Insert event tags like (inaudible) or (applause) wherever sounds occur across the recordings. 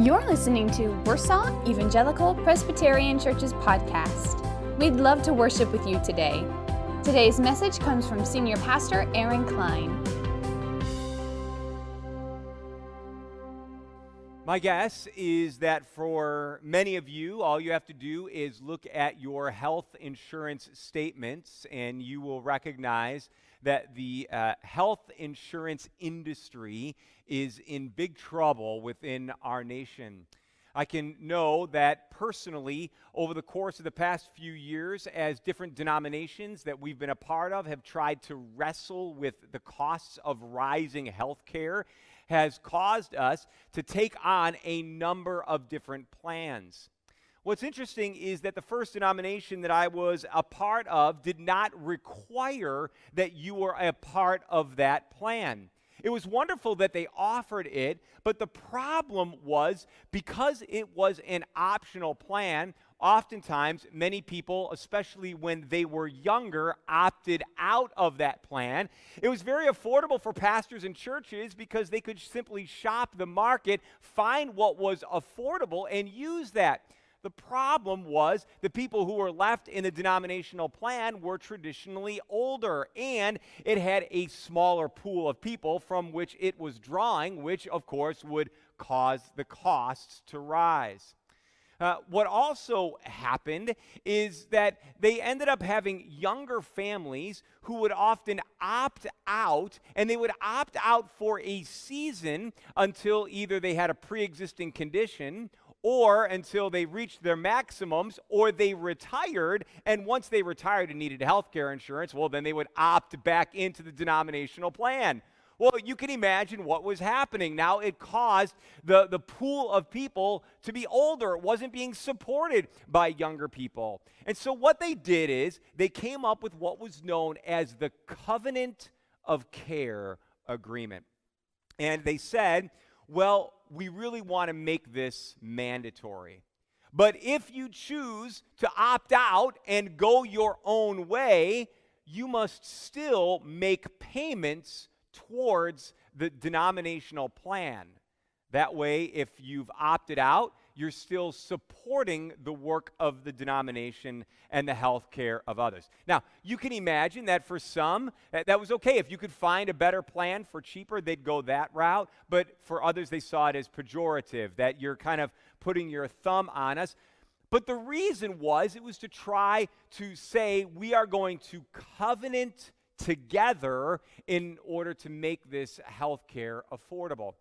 You're listening to Warsaw Evangelical Presbyterian Church's podcast. We'd love to worship with you today. Today's message comes from Senior Pastor Aaron Klein. My guess is that for many of you, all you have to do is look at your health insurance statements and you will recognize that the uh, health insurance industry is in big trouble within our nation. I can know that personally, over the course of the past few years, as different denominations that we've been a part of have tried to wrestle with the costs of rising health care, has caused us to take on a number of different plans. What's interesting is that the first denomination that I was a part of did not require that you were a part of that plan. It was wonderful that they offered it, but the problem was because it was an optional plan, oftentimes many people, especially when they were younger, opted out of that plan. It was very affordable for pastors and churches because they could simply shop the market, find what was affordable, and use that. The problem was the people who were left in the denominational plan were traditionally older, and it had a smaller pool of people from which it was drawing, which, of course, would cause the costs to rise. Uh, what also happened is that they ended up having younger families who would often opt out, and they would opt out for a season until either they had a pre existing condition or until they reached their maximums, or they retired. And once they retired and needed health care insurance, well, then they would opt back into the denominational plan. Well, you can imagine what was happening. Now, it caused the, the pool of people to be older. It wasn't being supported by younger people. And so, what they did is they came up with what was known as the Covenant of Care Agreement. And they said, well, we really want to make this mandatory. But if you choose to opt out and go your own way, you must still make payments towards the denominational plan. That way, if you've opted out, you're still supporting the work of the denomination and the health care of others. Now, you can imagine that for some, that was okay. If you could find a better plan for cheaper, they'd go that route. But for others, they saw it as pejorative, that you're kind of putting your thumb on us. But the reason was it was to try to say we are going to covenant together in order to make this health care affordable.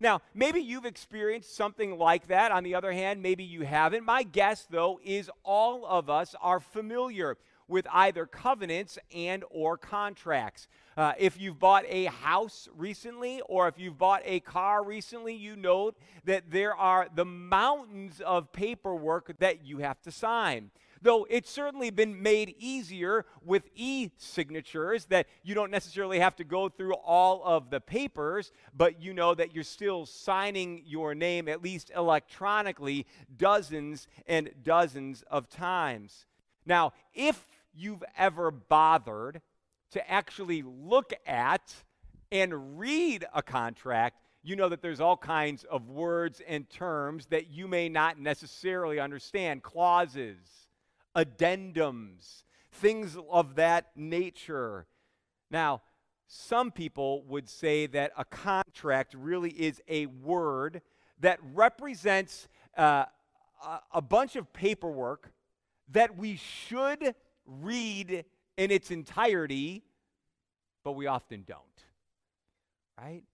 Now, maybe you've experienced something like that. On the other hand, maybe you haven't. My guess, though, is all of us are familiar with either covenants and or contracts. Uh, if you've bought a house recently or if you've bought a car recently, you know that there are the mountains of paperwork that you have to sign. Though it's certainly been made easier with e signatures that you don't necessarily have to go through all of the papers, but you know that you're still signing your name, at least electronically, dozens and dozens of times. Now, if you've ever bothered to actually look at and read a contract, you know that there's all kinds of words and terms that you may not necessarily understand, clauses addendums, things of that nature. Now, some people would say that a contract really is a word that represents uh, a, bunch of paperwork that we should read in its entirety, but we often don't. Right?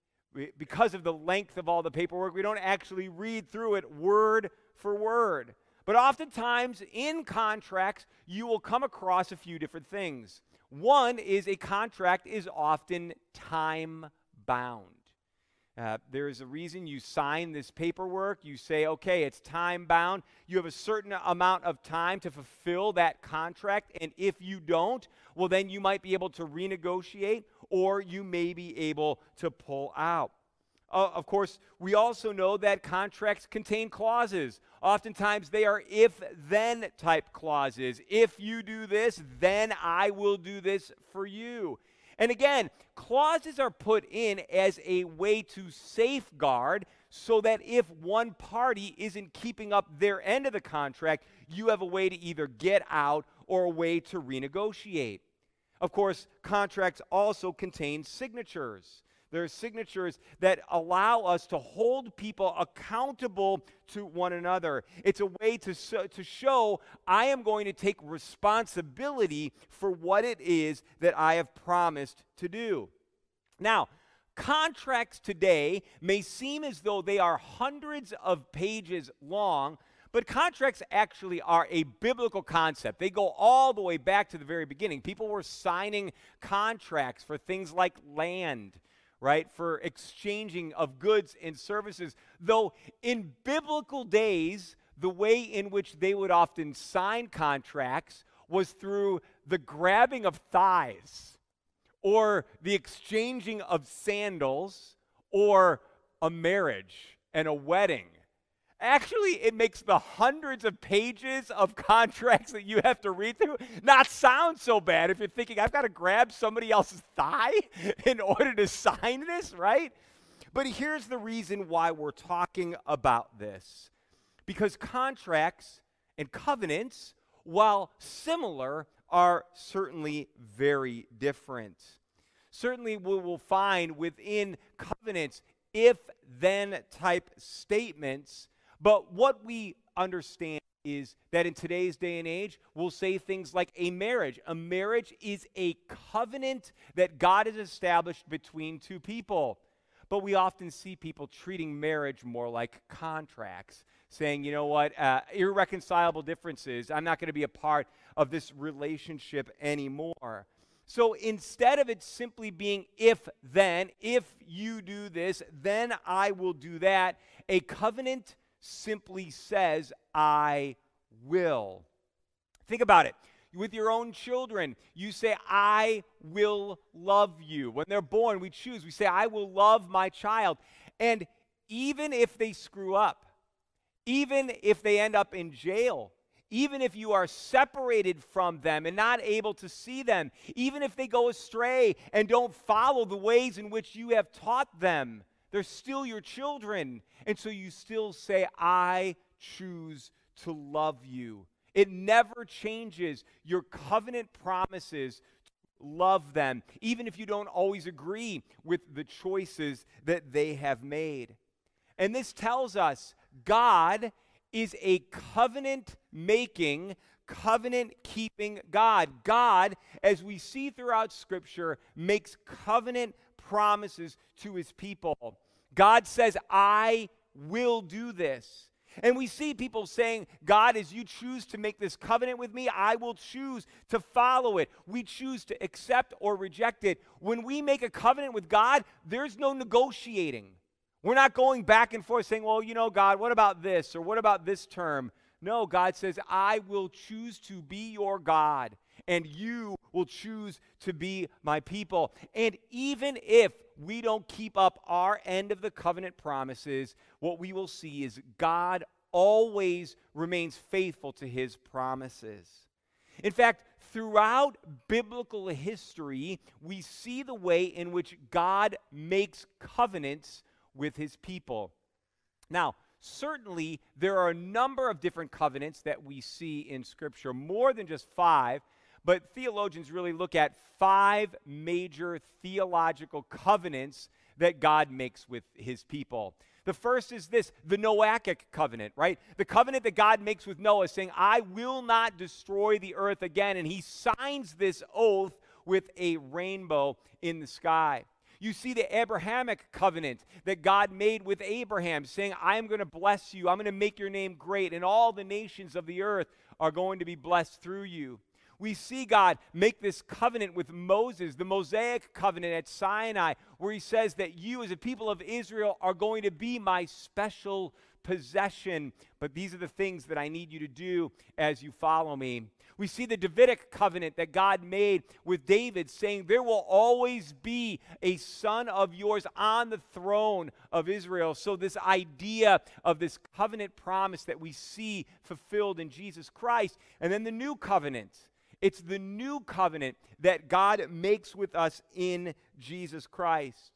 Because of the length of all the paperwork, we don't actually read through it word for word. But oftentimes in contracts, you will come across a few different things. One is a contract is often time bound. Uh, there is a reason you sign this paperwork. You say, okay, it's time bound. You have a certain amount of time to fulfill that contract. And if you don't, well, then you might be able to renegotiate or you may be able to pull out. Uh, of course, we also know that contracts contain clauses. Oftentimes, they are if then type clauses. If you do this, then I will do this for you. And again, clauses are put in as a way to safeguard so that if one party isn't keeping up their end of the contract, you have a way to either get out or a way to renegotiate. Of course, contracts also contain signatures. There are signatures that allow us to hold people accountable to one another. It's a way to, to show I am going to take responsibility for what it is that I have promised to do. Now, contracts today may seem as though they are hundreds of pages long, but contracts actually are a biblical concept. They go all the way back to the very beginning. People were signing contracts for things like land right, for exchanging of goods and services. Though in biblical days, the way in which they would often sign contracts was through the grabbing of thighs or the exchanging of sandals or a marriage and a wedding Actually, it makes the hundreds of pages of (laughs) contracts that you have to read through not sound so bad if you're thinking, I've got to grab somebody else's thigh (laughs) in order to sign this, right? But here's the reason why we're talking about this because contracts and covenants, while similar, are certainly very different. Certainly, we will find within covenants if then type statements but what we understand is that in today's day and age, we'll say things like a marriage. A marriage is a covenant that God has established between two people. But we often see people treating marriage more like contracts, saying, you know what, uh, irreconcilable differences, I'm not going to be a part of this relationship anymore. So instead of it simply being if then, if you do this, then I will do that, a covenant simply says, I will. Think about it. With your own children, you say, I will love you. When they're born, we choose. We say, I will love my child. And even if they screw up, even if they end up in jail, even if you are separated from them and not able to see them, even if they go astray and don't follow the ways in which you have taught them, they're still your children. And so you still say, I choose to love you. It never changes. Your covenant promises love them, even if you don't always agree with the choices that they have made. And this tells us God is a covenant making, covenant keeping God. God, as we see throughout Scripture, makes covenant promises to his people. God says, I will do this. And we see people saying, God, as you choose to make this covenant with me, I will choose to follow it. We choose to accept or reject it. When we make a covenant with God, there's no negotiating. We're not going back and forth saying, well, you know, God, what about this or what about this term? No, God says, I will choose to be your God and you will choose to be my people. And even if we don't keep up our end of the covenant promises, what we will see is God always remains faithful to his promises. In fact, throughout biblical history, we see the way in which God makes covenants with his people. Now, certainly there are a number of different covenants that we see in Scripture, more than just five. But theologians really look at five major theological covenants that God makes with his people. The first is this the Noachic covenant, right? The covenant that God makes with Noah, saying, I will not destroy the earth again. And he signs this oath with a rainbow in the sky. You see the Abrahamic covenant that God made with Abraham, saying, I am going to bless you, I'm going to make your name great, and all the nations of the earth are going to be blessed through you we see God make this covenant with Moses, the Mosaic covenant at Sinai, where he says that you, as a people of Israel, are going to be my special possession. But these are the things that I need you to do as you follow me. We see the Davidic covenant that God made with David, saying, There will always be a son of yours on the throne of Israel. So, this idea of this covenant promise that we see fulfilled in Jesus Christ. And then the new covenant It's the new covenant that God makes with us in Jesus Christ.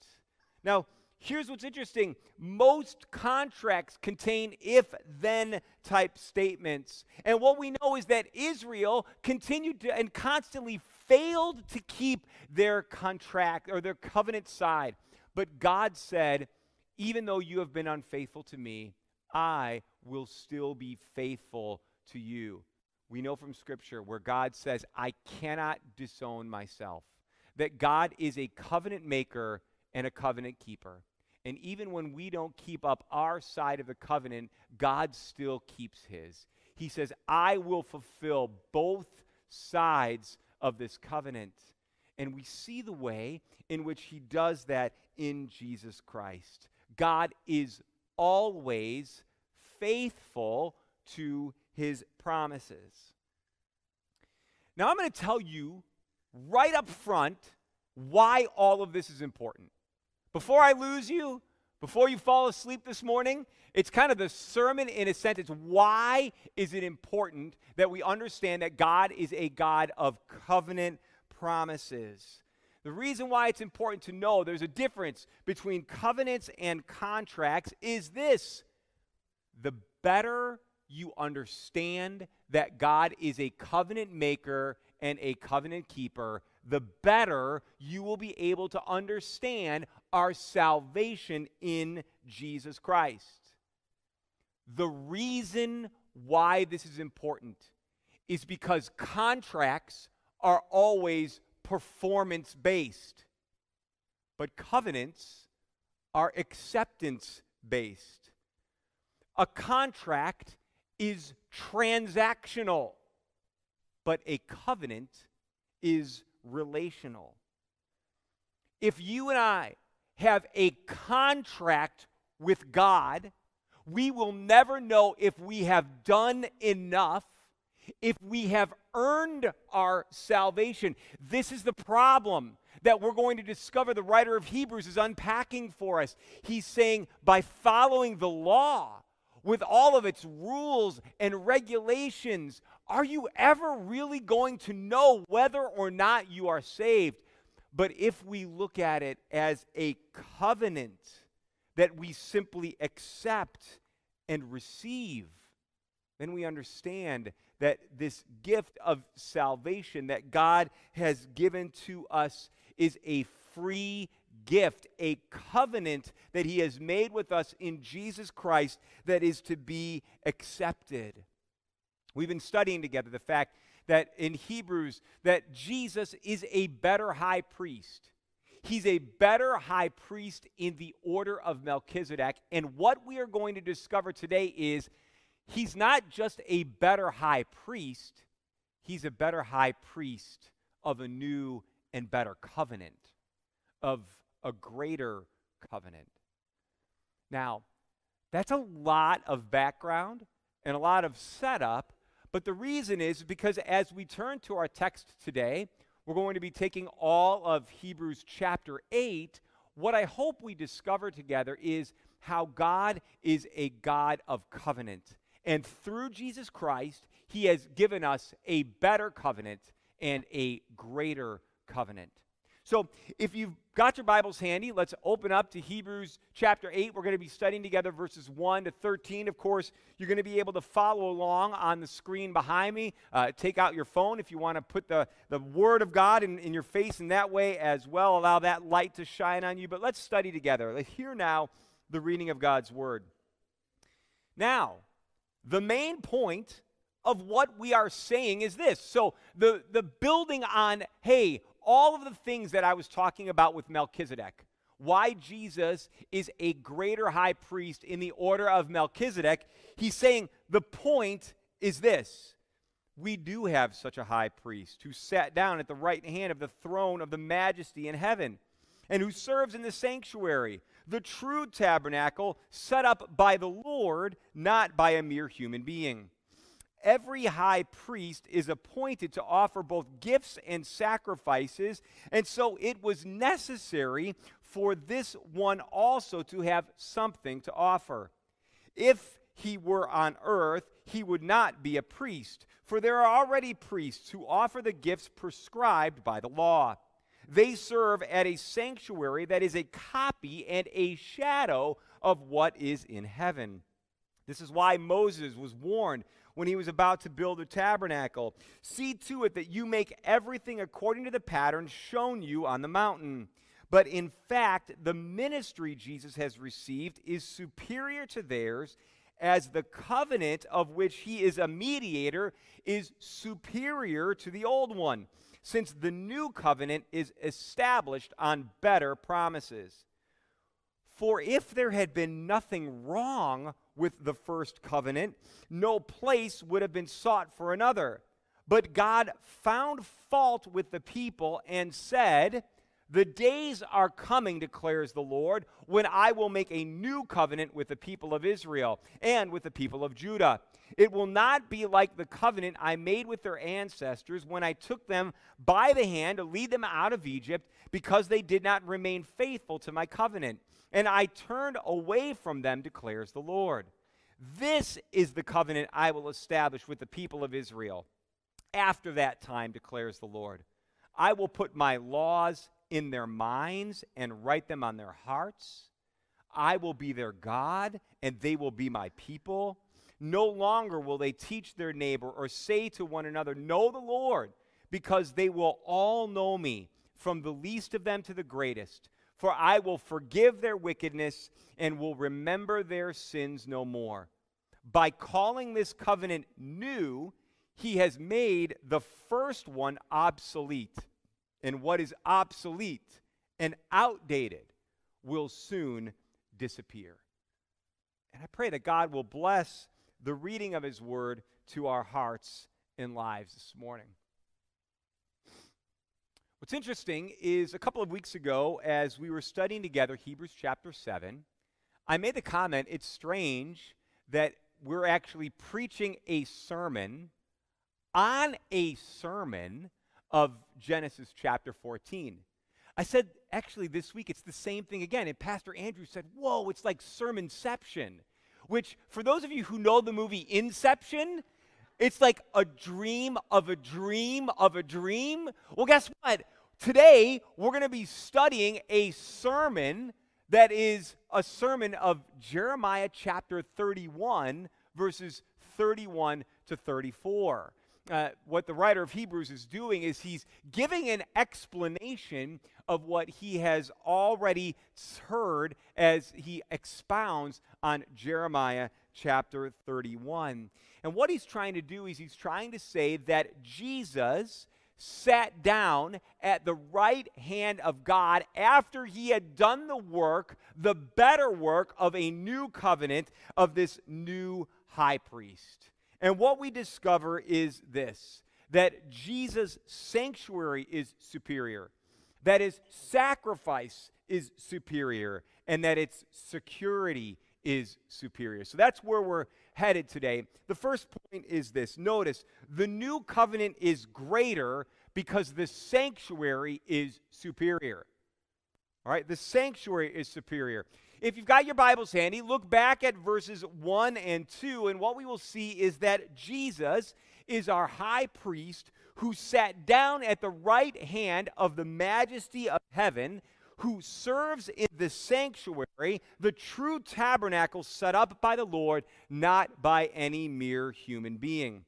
Now, here's what's interesting most contracts contain if then type statements. And what we know is that Israel continued to and constantly failed to keep their contract or their covenant side. But God said, even though you have been unfaithful to me, I will still be faithful to you. We know from Scripture where God says, I cannot disown myself, that God is a covenant maker and a covenant keeper. And even when we don't keep up our side of the covenant, God still keeps his. He says, I will fulfill both sides of this covenant. And we see the way in which he does that in Jesus Christ. God is always faithful to his promises. Now, I'm going to tell you right up front why all of this is important. Before I lose you, before you fall asleep this morning, it's kind of the sermon in a sense. It's why is it important that we understand that God is a God of covenant promises? The reason why it's important to know there's a difference between covenants and contracts is this the better you understand that God is a covenant maker and a covenant keeper, the better you will be able to understand our salvation in Jesus Christ. The reason why this is important is because contracts are always performance based, but covenants are acceptance based. A contract is transactional, but a covenant is relational. If you and I have a contract with God, we will never know if we have done enough, if we have earned our salvation. This is the problem that we're going to discover the writer of Hebrews is unpacking for us. He's saying by following the law, with all of its rules and regulations, are you ever really going to know whether or not you are saved? But if we look at it as a covenant that we simply accept and receive, then we understand that this gift of salvation that God has given to us is a free gift, a covenant that He has made with us in Jesus Christ that is to be accepted. We've been studying together the fact that in Hebrews that Jesus is a better high priest. He's a better high priest in the order of Melchizedek. And what we are going to discover today is he's not just a better high priest, he's a better high priest of a new and better covenant, of a greater covenant. Now, that's a lot of background and a lot of setup, but the reason is because as we turn to our text today, we're going to be taking all of Hebrews chapter 8. What I hope we discover together is how God is a God of covenant. And through Jesus Christ, he has given us a better covenant and a greater covenant. So, if you've got your Bibles handy, let's open up to Hebrews chapter 8. We're going to be studying together verses 1 to 13. Of course, you're going to be able to follow along on the screen behind me. Uh, take out your phone if you want to put the, the Word of God in, in your face in that way as well. Allow that light to shine on you. But let's study together. Let's hear now the reading of God's Word. Now, the main point of what we are saying is this. So, the, the building on, hey, all of the things that I was talking about with Melchizedek, why Jesus is a greater high priest in the order of Melchizedek, he's saying the point is this. We do have such a high priest who sat down at the right hand of the throne of the majesty in heaven and who serves in the sanctuary, the true tabernacle set up by the Lord, not by a mere human being every high priest is appointed to offer both gifts and sacrifices, and so it was necessary for this one also to have something to offer. If he were on earth, he would not be a priest, for there are already priests who offer the gifts prescribed by the law. They serve at a sanctuary that is a copy and a shadow of what is in heaven. This is why Moses was warned when he was about to build the tabernacle. See to it that you make everything according to the pattern shown you on the mountain. But in fact, the ministry Jesus has received is superior to theirs, as the covenant of which he is a mediator is superior to the old one, since the new covenant is established on better promises. For if there had been nothing wrong with the first covenant, no place would have been sought for another. But God found fault with the people and said, the days are coming, declares the Lord, when I will make a new covenant with the people of Israel and with the people of Judah. It will not be like the covenant I made with their ancestors when I took them by the hand to lead them out of Egypt, because they did not remain faithful to my covenant. And I turned away from them, declares the Lord. This is the covenant I will establish with the people of Israel. After that time, declares the Lord, I will put my laws in their minds and write them on their hearts. I will be their God, and they will be my people. No longer will they teach their neighbor or say to one another, Know the Lord, because they will all know me, from the least of them to the greatest. For I will forgive their wickedness and will remember their sins no more. By calling this covenant new, he has made the first one obsolete and what is obsolete and outdated will soon disappear. And I pray that God will bless the reading of His Word to our hearts and lives this morning. What's interesting is a couple of weeks ago, as we were studying together Hebrews chapter 7, I made the comment it's strange that we're actually preaching a sermon on a sermon of Genesis chapter 14. I said, actually, this week it's the same thing again. And Pastor Andrew said, Whoa, it's like sermonception, which, for those of you who know the movie Inception, it's like a dream of a dream of a dream. Well, guess what? Today, we're going to be studying a sermon that is a sermon of Jeremiah chapter 31, verses 31 to 34 uh, what the writer of Hebrews is doing is he's giving an explanation of what he has already heard as he expounds on Jeremiah chapter 31. And what he's trying to do is he's trying to say that Jesus sat down at the right hand of God after he had done the work, the better work of a new covenant of this new high priest. And what we discover is this that Jesus' sanctuary is superior, that his sacrifice is superior, and that its security is superior. So that's where we're headed today. The first point is this notice the new covenant is greater because the sanctuary is superior. All right, the sanctuary is superior. If you've got your Bibles handy, look back at verses 1 and 2, and what we will see is that Jesus is our high priest who sat down at the right hand of the majesty of heaven, who serves in the sanctuary, the true tabernacle set up by the Lord, not by any mere human being.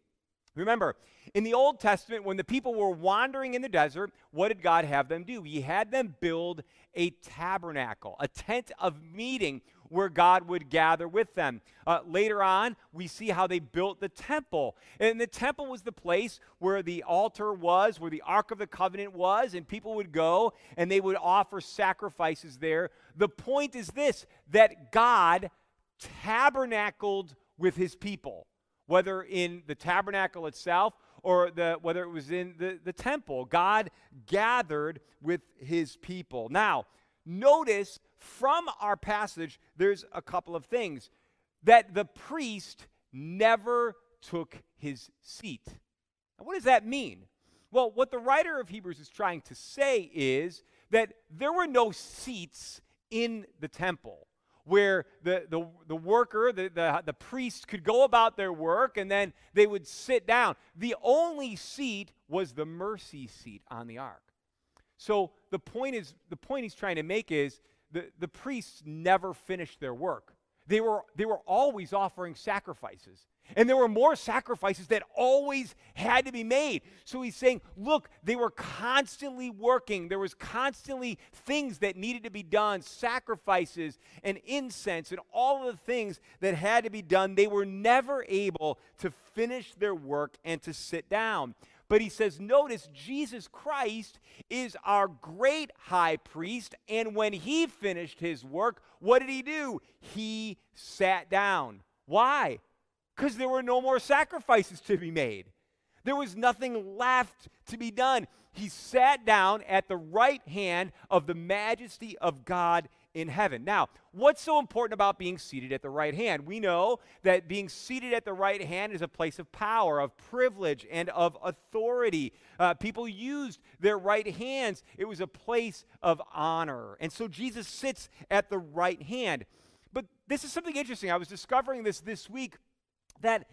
Remember, in the Old Testament, when the people were wandering in the desert, what did God have them do? He had them build a tabernacle, a tent of meeting where God would gather with them. Uh, later on, we see how they built the temple. And the temple was the place where the altar was, where the Ark of the Covenant was, and people would go and they would offer sacrifices there. The point is this that God tabernacled with his people whether in the tabernacle itself or the, whether it was in the, the temple. God gathered with his people. Now, notice from our passage, there's a couple of things that the priest never took his seat. Now, what does that mean? Well, what the writer of Hebrews is trying to say is that there were no seats in the temple. Where the, the, the worker, the, the, the priest, could go about their work and then they would sit down. The only seat was the mercy seat on the ark. So the point is, the point he's trying to make is the, the priests never finished their work. They were, they were always offering sacrifices. And there were more sacrifices that always had to be made. So he's saying, look, they were constantly working. There was constantly things that needed to be done, sacrifices and incense and all of the things that had to be done. They were never able to finish their work and to sit down. But he says, notice Jesus Christ is our great high priest. And when he finished his work, what did he do? He sat down. Why? Because there were no more sacrifices to be made. There was nothing left to be done. He sat down at the right hand of the majesty of God in heaven. Now, what's so important about being seated at the right hand? We know that being seated at the right hand is a place of power, of privilege, and of authority. Uh, people used their right hands, it was a place of honor. And so Jesus sits at the right hand. But this is something interesting. I was discovering this this week that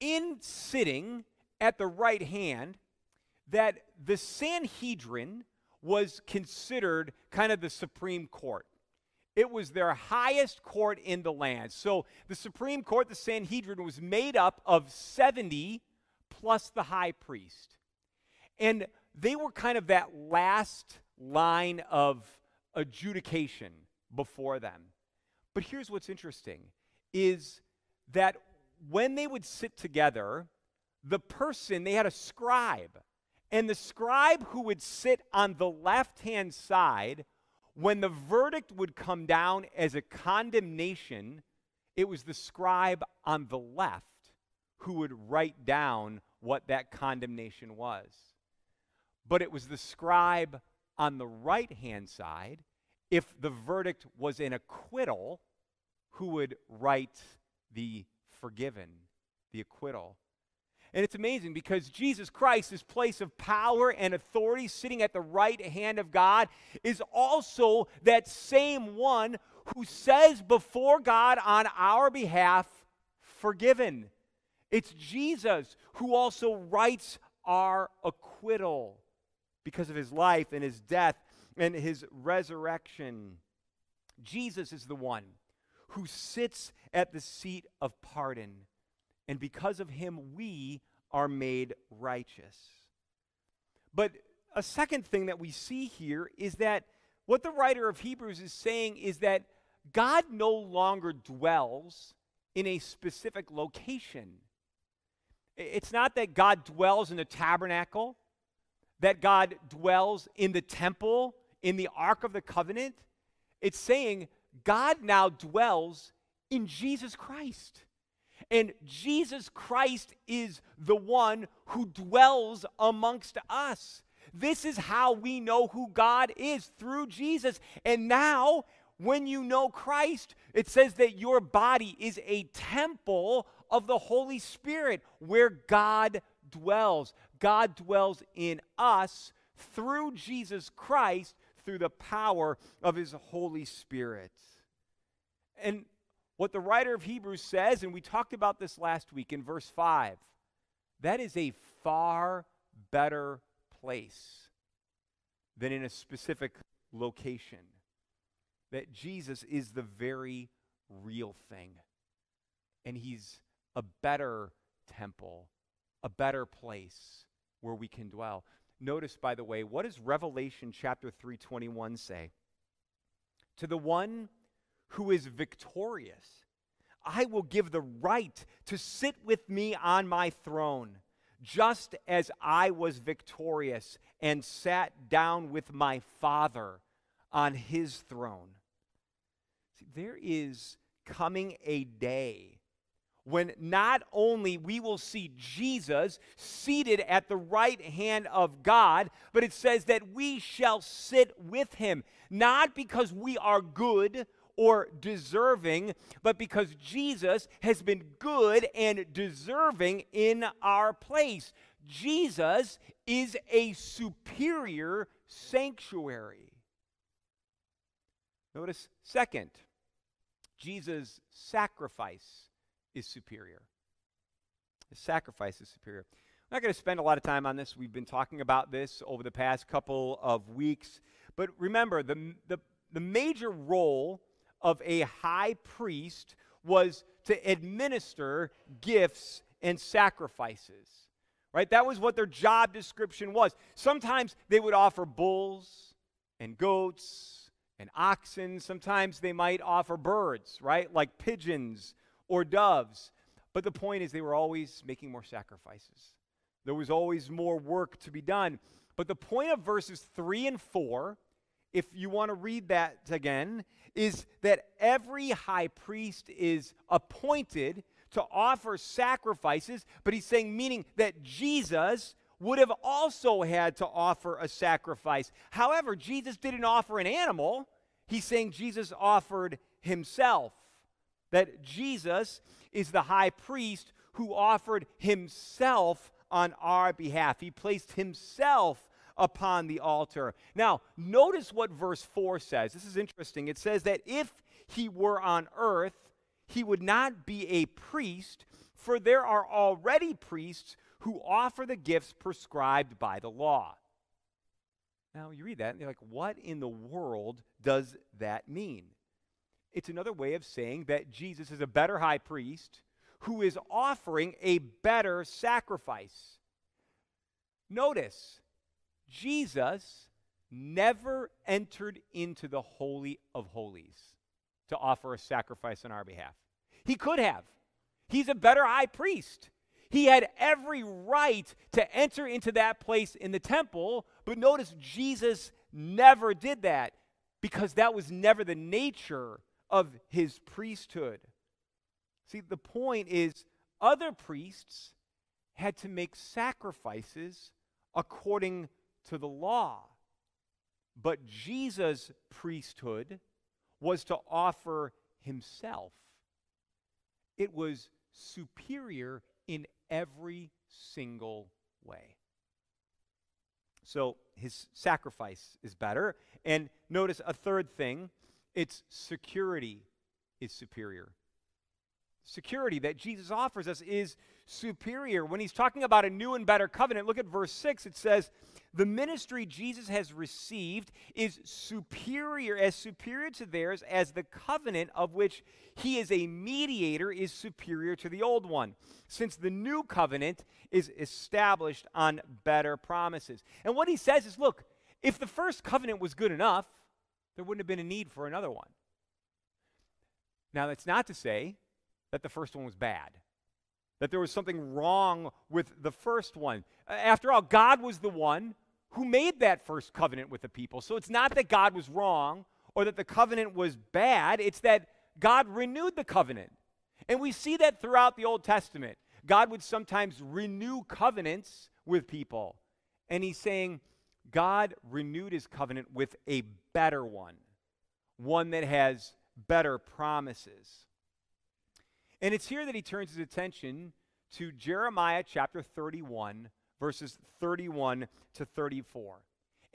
in sitting at the right hand, that the Sanhedrin was considered kind of the Supreme Court. It was their highest court in the land. So the Supreme Court, the Sanhedrin, was made up of 70 plus the high priest. And they were kind of that last line of adjudication before them. But here's what's interesting is that when they would sit together, the person, they had a scribe and the scribe who would sit on the left hand side, when the verdict would come down as a condemnation, it was the scribe on the left who would write down what that condemnation was. But it was the scribe on the right hand side, if the verdict was an acquittal, who would write the forgiven, the acquittal. And it's amazing because Jesus Christ, his place of power and authority, sitting at the right hand of God, is also that same one who says before God on our behalf, forgiven. It's Jesus who also writes our acquittal because of his life and his death and his resurrection. Jesus is the one who sits at the seat of pardon and because of him, we are made righteous. But a second thing that we see here is that what the writer of Hebrews is saying is that God no longer dwells in a specific location. It's not that God dwells in the tabernacle, that God dwells in the temple, in the Ark of the Covenant. It's saying God now dwells in Jesus Christ. And Jesus Christ is the one who dwells amongst us. This is how we know who God is through Jesus. And now, when you know Christ, it says that your body is a temple of the Holy Spirit where God dwells. God dwells in us through Jesus Christ through the power of his Holy Spirit. And what the writer of Hebrews says, and we talked about this last week in verse 5, that is a far better place than in a specific location. That Jesus is the very real thing. And he's a better temple, a better place where we can dwell. Notice, by the way, what does Revelation chapter 321 say? To the one who is victorious. I will give the right to sit with me on my throne, just as I was victorious and sat down with my Father on his throne. See, there is coming a day when not only we will see Jesus seated at the right hand of God, but it says that we shall sit with him, not because we are good or deserving, but because Jesus has been good and deserving in our place. Jesus is a superior sanctuary. Notice, second, Jesus' sacrifice is superior. His sacrifice is superior. I'm not going to spend a lot of time on this. We've been talking about this over the past couple of weeks. But remember, the, the, the major role of a high priest was to administer gifts and sacrifices. Right? That was what their job description was. Sometimes they would offer bulls and goats and oxen. Sometimes they might offer birds, right? Like pigeons or doves. But the point is, they were always making more sacrifices. There was always more work to be done. But the point of verses 3 and 4, if you want to read that again, is that every high priest is appointed to offer sacrifices, but he's saying, meaning that Jesus would have also had to offer a sacrifice. However, Jesus didn't offer an animal, he's saying Jesus offered himself. That Jesus is the high priest who offered himself on our behalf. He placed himself upon the altar. Now, notice what verse 4 says. This is interesting. It says that if he were on earth, he would not be a priest, for there are already priests who offer the gifts prescribed by the law. Now, you read that and you're like, what in the world does that mean? It's another way of saying that Jesus is a better high priest who is offering a better sacrifice. Notice, Jesus never entered into the Holy of Holies to offer a sacrifice on our behalf. He could have. He's a better high priest. He had every right to enter into that place in the temple, but notice Jesus never did that because that was never the nature of his priesthood. See, the point is, other priests had to make sacrifices according to the law. But Jesus' priesthood was to offer himself. It was superior in every single way. So his sacrifice is better. And notice a third thing its security is superior. Security that Jesus offers us is superior. When he's talking about a new and better covenant, look at verse 6. It says, The ministry Jesus has received is superior, as superior to theirs as the covenant of which he is a mediator is superior to the old one, since the new covenant is established on better promises. And what he says is, look, if the first covenant was good enough, there wouldn't have been a need for another one. Now, that's not to say that the first one was bad, that there was something wrong with the first one. After all, God was the one who made that first covenant with the people. So it's not that God was wrong or that the covenant was bad, it's that God renewed the covenant. And we see that throughout the Old Testament. God would sometimes renew covenants with people. And he's saying, God renewed his covenant with a better one, one that has better promises. And it's here that he turns his attention to Jeremiah chapter 31, verses 31 to 34.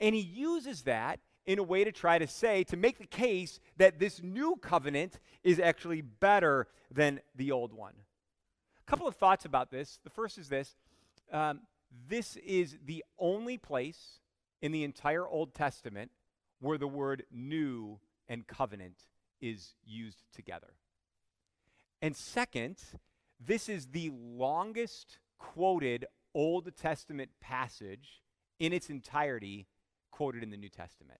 And he uses that in a way to try to say, to make the case that this new covenant is actually better than the old one. A couple of thoughts about this. The first is this um, this is the only place in the entire Old Testament where the word new and covenant is used together. And second, this is the longest quoted Old Testament passage in its entirety quoted in the New Testament.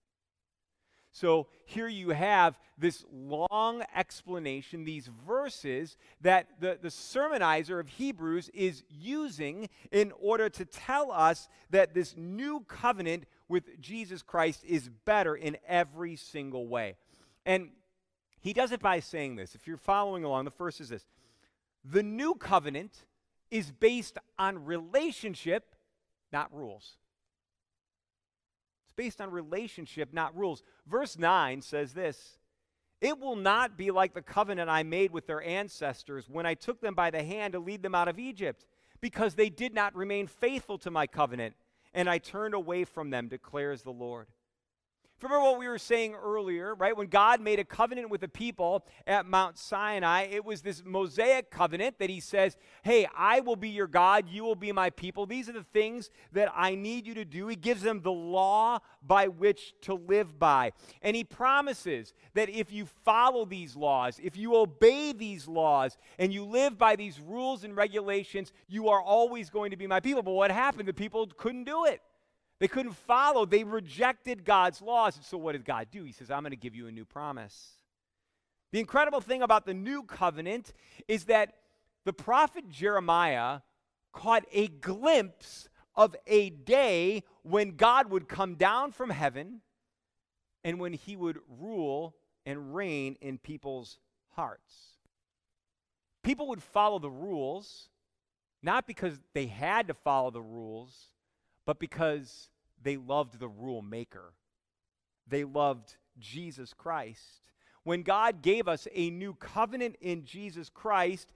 So here you have this long explanation, these verses that the, the sermonizer of Hebrews is using in order to tell us that this new covenant with Jesus Christ is better in every single way. And he does it by saying this. If you're following along, the first is this The new covenant is based on relationship, not rules It's based on relationship, not rules. Verse 9 says this It will not be like the covenant I made with their ancestors when I took them by the hand to lead them out of Egypt, because they did not remain faithful to my covenant, and I turned away from them, declares the Lord. Remember what we were saying earlier, right? When God made a covenant with the people at Mount Sinai, it was this Mosaic covenant that He says, Hey, I will be your God, you will be my people. These are the things that I need you to do. He gives them the law by which to live by. And He promises that if you follow these laws, if you obey these laws, and you live by these rules and regulations, you are always going to be my people. But what happened? The people couldn't do it. They couldn't follow. They rejected God's laws. So, what did God do? He says, I'm going to give you a new promise. The incredible thing about the new covenant is that the prophet Jeremiah caught a glimpse of a day when God would come down from heaven and when he would rule and reign in people's hearts. People would follow the rules, not because they had to follow the rules, but because they loved the rule maker. They loved Jesus Christ. When God gave us a new covenant in Jesus Christ,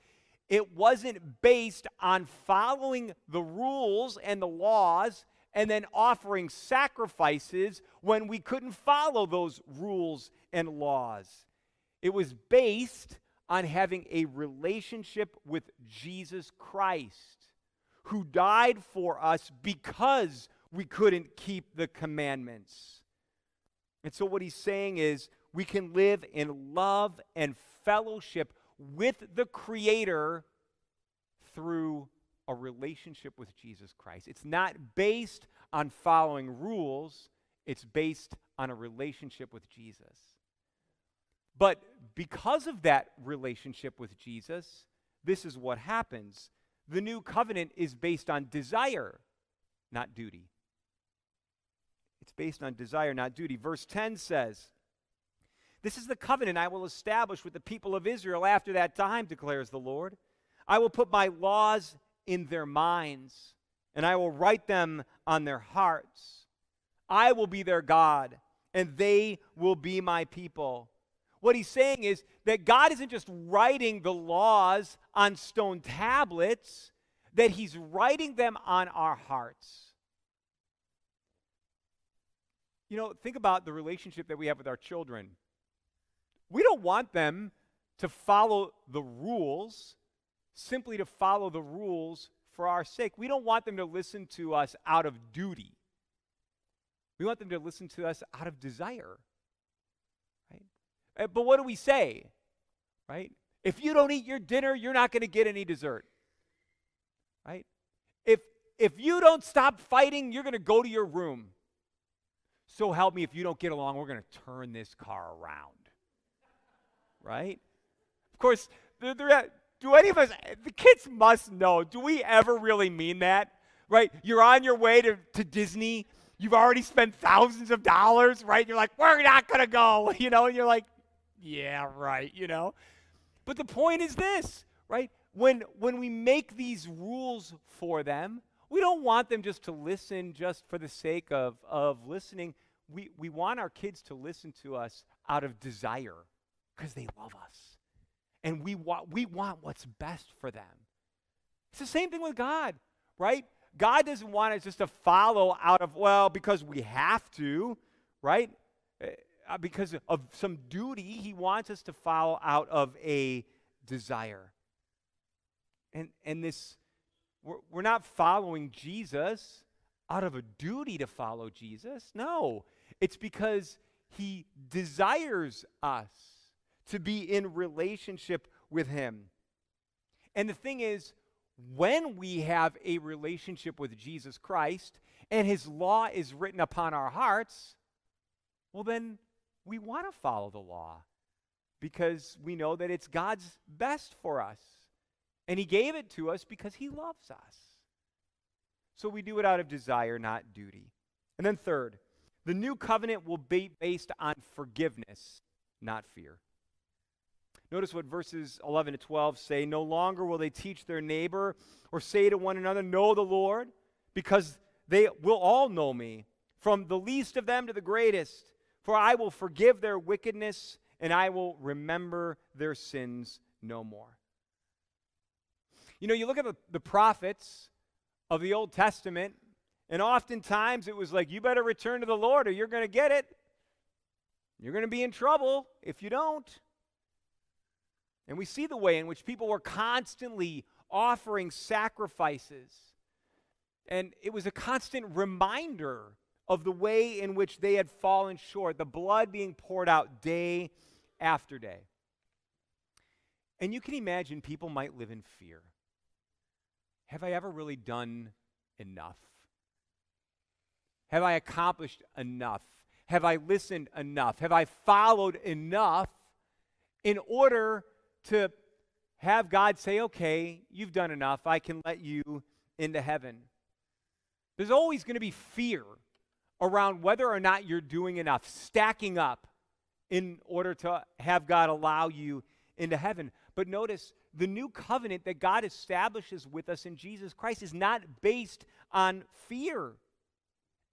it wasn't based on following the rules and the laws and then offering sacrifices when we couldn't follow those rules and laws. It was based on having a relationship with Jesus Christ who died for us because we couldn't keep the commandments. And so, what he's saying is, we can live in love and fellowship with the Creator through a relationship with Jesus Christ. It's not based on following rules, it's based on a relationship with Jesus. But because of that relationship with Jesus, this is what happens the new covenant is based on desire, not duty. It's based on desire, not duty. Verse 10 says, This is the covenant I will establish with the people of Israel after that time, declares the Lord. I will put my laws in their minds, and I will write them on their hearts. I will be their God, and they will be my people. What he's saying is that God isn't just writing the laws on stone tablets, that he's writing them on our hearts. You know, think about the relationship that we have with our children. We don't want them to follow the rules simply to follow the rules for our sake. We don't want them to listen to us out of duty. We want them to listen to us out of desire. Uh, but what do we say? Right? If you don't eat your dinner, you're not going to get any dessert. Right? If if you don't stop fighting, you're going to go to your room. So help me if you don't get along, we're going to turn this car around. Right? Of course, they're, they're, do any of us the kids must know. Do we ever really mean that? Right? You're on your way to, to Disney. You've already spent thousands of dollars, right? You're like, we're not going to go, (laughs) you know, and you're like, yeah, right, you know. But the point is this, right? When when we make these rules for them, we don't want them just to listen just for the sake of of listening. We we want our kids to listen to us out of desire because they love us. And we want we want what's best for them. It's the same thing with God, right? God doesn't want us just to follow out of, well, because we have to, right? Eh, uh, because of some duty, he wants us to follow out of a desire. And, and this, we're, we're not following Jesus out of a duty to follow Jesus. No, it's because he desires us to be in relationship with him. And the thing is, when we have a relationship with Jesus Christ and his law is written upon our hearts, well, then we want to follow the law because we know that it's God's best for us. And He gave it to us because He loves us. So we do it out of desire, not duty. And then, third, the new covenant will be based on forgiveness, not fear. Notice what verses 11 to 12 say No longer will they teach their neighbor or say to one another, Know the Lord, because they will all know me, from the least of them to the greatest. For I will forgive their wickedness and I will remember their sins no more. You know, you look at the, the prophets of the Old Testament, and oftentimes it was like, you better return to the Lord or you're going to get it. You're going to be in trouble if you don't. And we see the way in which people were constantly offering sacrifices. And it was a constant reminder of the way in which they had fallen short, the blood being poured out day after day. And you can imagine people might live in fear. Have I ever really done enough? Have I accomplished enough? Have I listened enough? Have I followed enough in order to have God say, okay, you've done enough. I can let you into heaven? There's always going to be fear around whether or not you're doing enough, stacking up in order to have God allow you into heaven. But notice the new covenant that God establishes with us in Jesus Christ is not based on fear.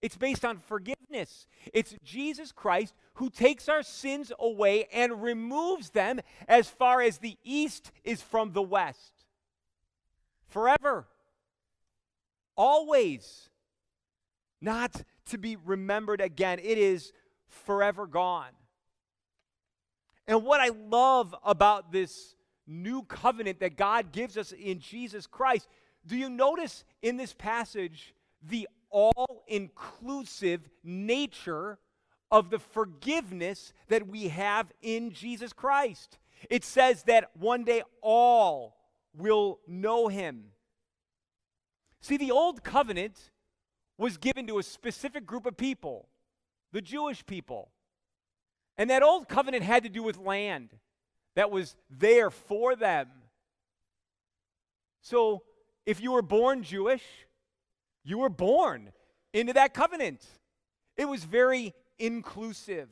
It's based on forgiveness. It's Jesus Christ who takes our sins away and removes them as far as the east is from the west. Forever. Always. Not to be remembered again. It is forever gone. And what I love about this new covenant that God gives us in Jesus Christ, do you notice in this passage the all inclusive nature of the forgiveness that we have in Jesus Christ? It says that one day all will know him. See, the old covenant was given to a specific group of people, the Jewish people. And that old covenant had to do with land that was there for them. So if you were born Jewish, you were born into that covenant. It was very inclusive.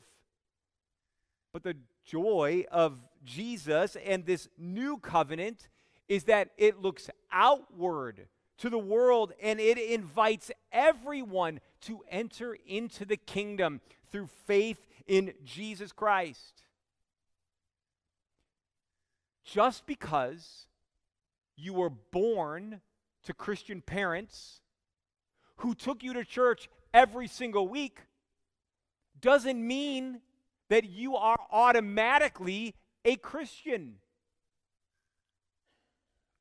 But the joy of Jesus and this new covenant is that it looks outward to the world and it invites everyone to enter into the kingdom through faith in Jesus Christ. Just because you were born to Christian parents who took you to church every single week doesn't mean that you are automatically a Christian.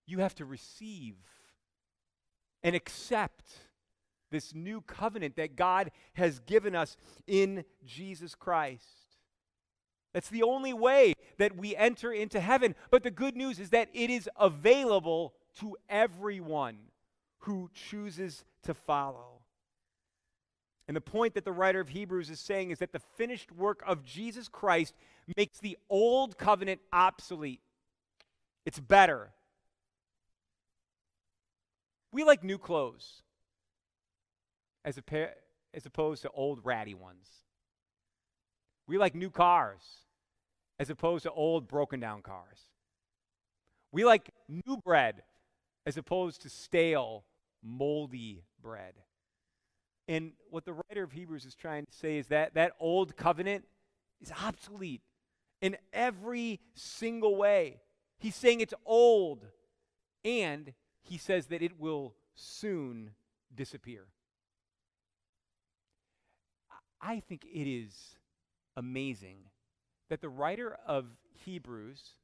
You have to receive and accept this new covenant that God has given us in Jesus Christ. That's the only way that we enter into heaven. But the good news is that it is available to everyone who chooses to follow. And the point that the writer of Hebrews is saying is that the finished work of Jesus Christ makes the old covenant obsolete. It's better. We like new clothes as, a as opposed to old ratty ones. We like new cars as opposed to old broken down cars. We like new bread as opposed to stale, moldy bread. And what the writer of Hebrews is trying to say is that that old covenant is obsolete in every single way. He's saying it's old and he says that it will soon disappear. I think it is amazing that the writer of Hebrews,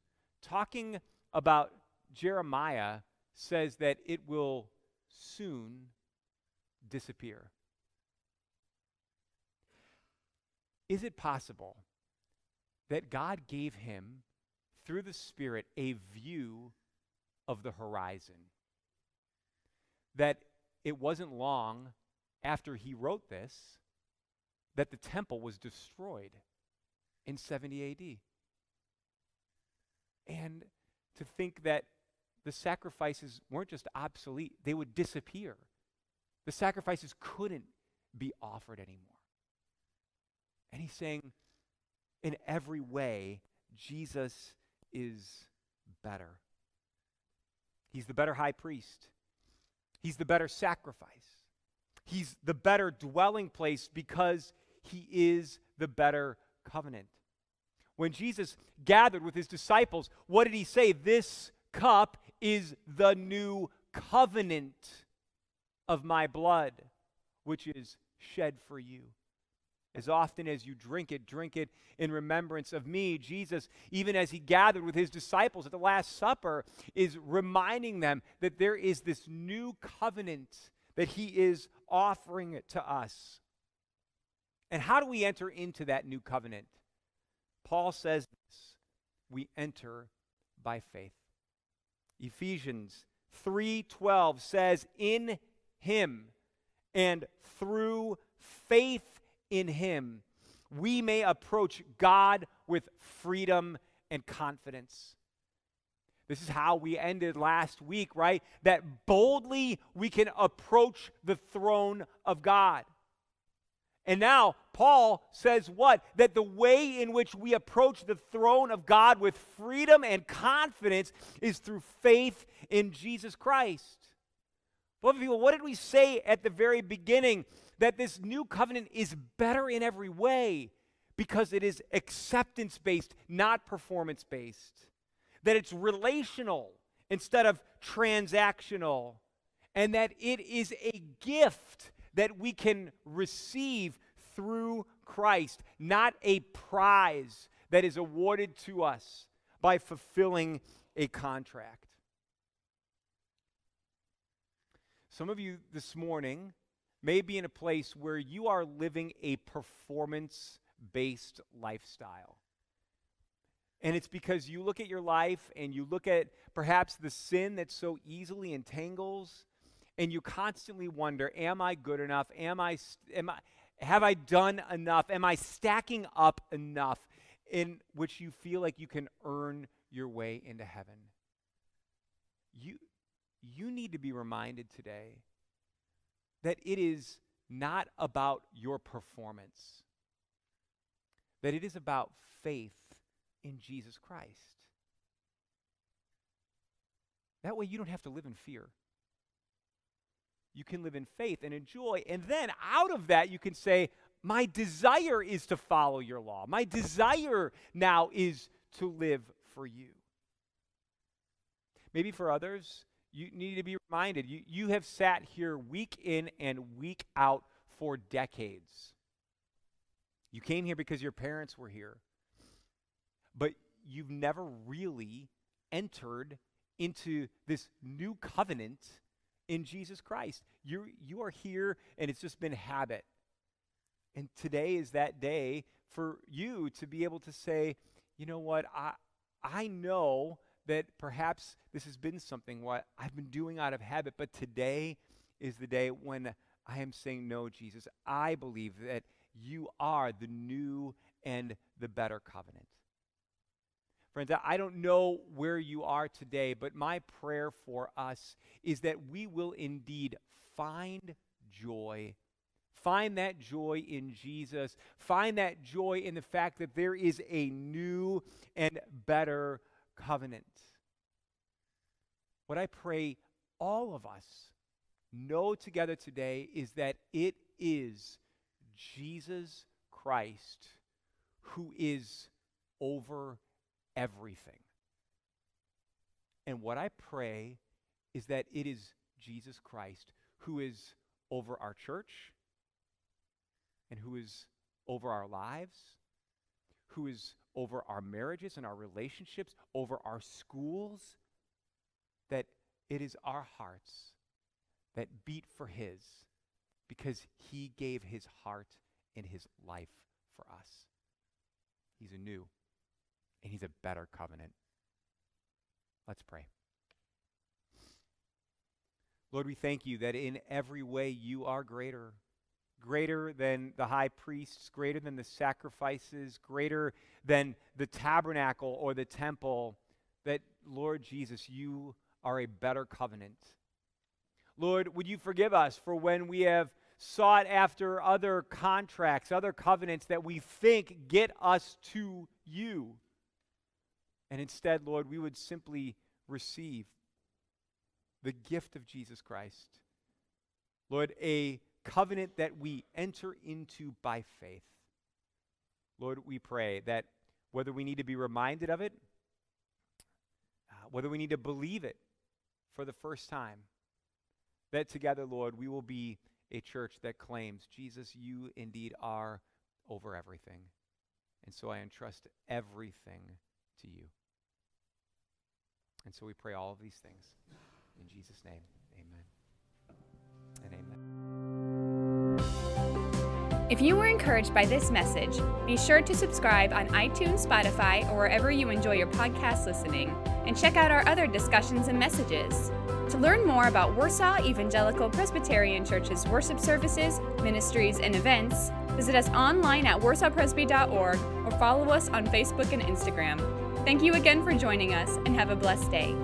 talking about Jeremiah, says that it will soon disappear. Is it possible that God gave him, through the Spirit, a view of the horizon? That it wasn't long after he wrote this that the temple was destroyed in 70 AD. And to think that the sacrifices weren't just obsolete, they would disappear. The sacrifices couldn't be offered anymore. And he's saying, in every way, Jesus is better. He's the better high priest. He's the better sacrifice. He's the better dwelling place because he is the better covenant. When Jesus gathered with his disciples, what did he say? This cup is the new covenant of my blood, which is shed for you. As often as you drink it, drink it in remembrance of me. Jesus, even as he gathered with his disciples at the Last Supper, is reminding them that there is this new covenant that he is offering to us. And how do we enter into that new covenant? Paul says this we enter by faith. Ephesians 3:12 says in him and through faith in him we may approach God with freedom and confidence. This is how we ended last week, right? That boldly we can approach the throne of God. And now, Paul says what? That the way in which we approach the throne of God with freedom and confidence is through faith in Jesus Christ. Beloved people, what did we say at the very beginning? That this new covenant is better in every way because it is acceptance based, not performance based. That it's relational instead of transactional. And that it is a gift that we can receive through Christ, not a prize that is awarded to us by fulfilling a contract. Some of you this morning may be in a place where you are living a performance based lifestyle. And it's because you look at your life and you look at perhaps the sin that so easily entangles and you constantly wonder, am I good enough? Am I, am I, have I done enough? Am I stacking up enough in which you feel like you can earn your way into heaven? You, you need to be reminded today that it is not about your performance, that it is about faith in Jesus Christ. That way you don't have to live in fear you can live in faith and enjoy. And then out of that, you can say, My desire is to follow your law. My desire now is to live for you. Maybe for others, you need to be reminded you, you have sat here week in and week out for decades. You came here because your parents were here, but you've never really entered into this new covenant in Jesus Christ. You you are here and it's just been habit. And today is that day for you to be able to say, you know what, I I know that perhaps this has been something what I've been doing out of habit, but today is the day when I am saying, No, Jesus, I believe that you are the new and the better covenant. Friends, I don't know where you are today, but my prayer for us is that we will indeed find joy. Find that joy in Jesus. Find that joy in the fact that there is a new and better covenant. What I pray all of us know together today is that it is Jesus Christ who is over everything. And what I pray is that it is Jesus Christ who is over our church and who is over our lives, who is over our marriages and our relationships, over our schools, that it is our hearts that beat for His because He gave His heart and His life for us. He's a new and He's a better covenant. Let's pray. Lord, we thank you that in every way you are greater. Greater than the high priests, greater than the sacrifices, greater than the tabernacle or the temple. That, Lord Jesus, you are a better covenant. Lord, would you forgive us for when we have sought after other contracts, other covenants that we think get us to you? And instead, Lord, we would simply receive the gift of Jesus Christ. Lord, a covenant that we enter into by faith. Lord, we pray that whether we need to be reminded of it, uh, whether we need to believe it for the first time, that together, Lord, we will be a church that claims, Jesus, you indeed are over everything. And so I entrust everything to you. And so we pray all of these things. In Jesus' name, amen and amen. If you were encouraged by this message, be sure to subscribe on iTunes, Spotify, or wherever you enjoy your podcast listening, and check out our other discussions and messages. To learn more about Warsaw Evangelical Presbyterian Church's worship services, ministries, and events, visit us online at warsawpresby.org or follow us on Facebook and Instagram. Thank you again for joining us and have a blessed day.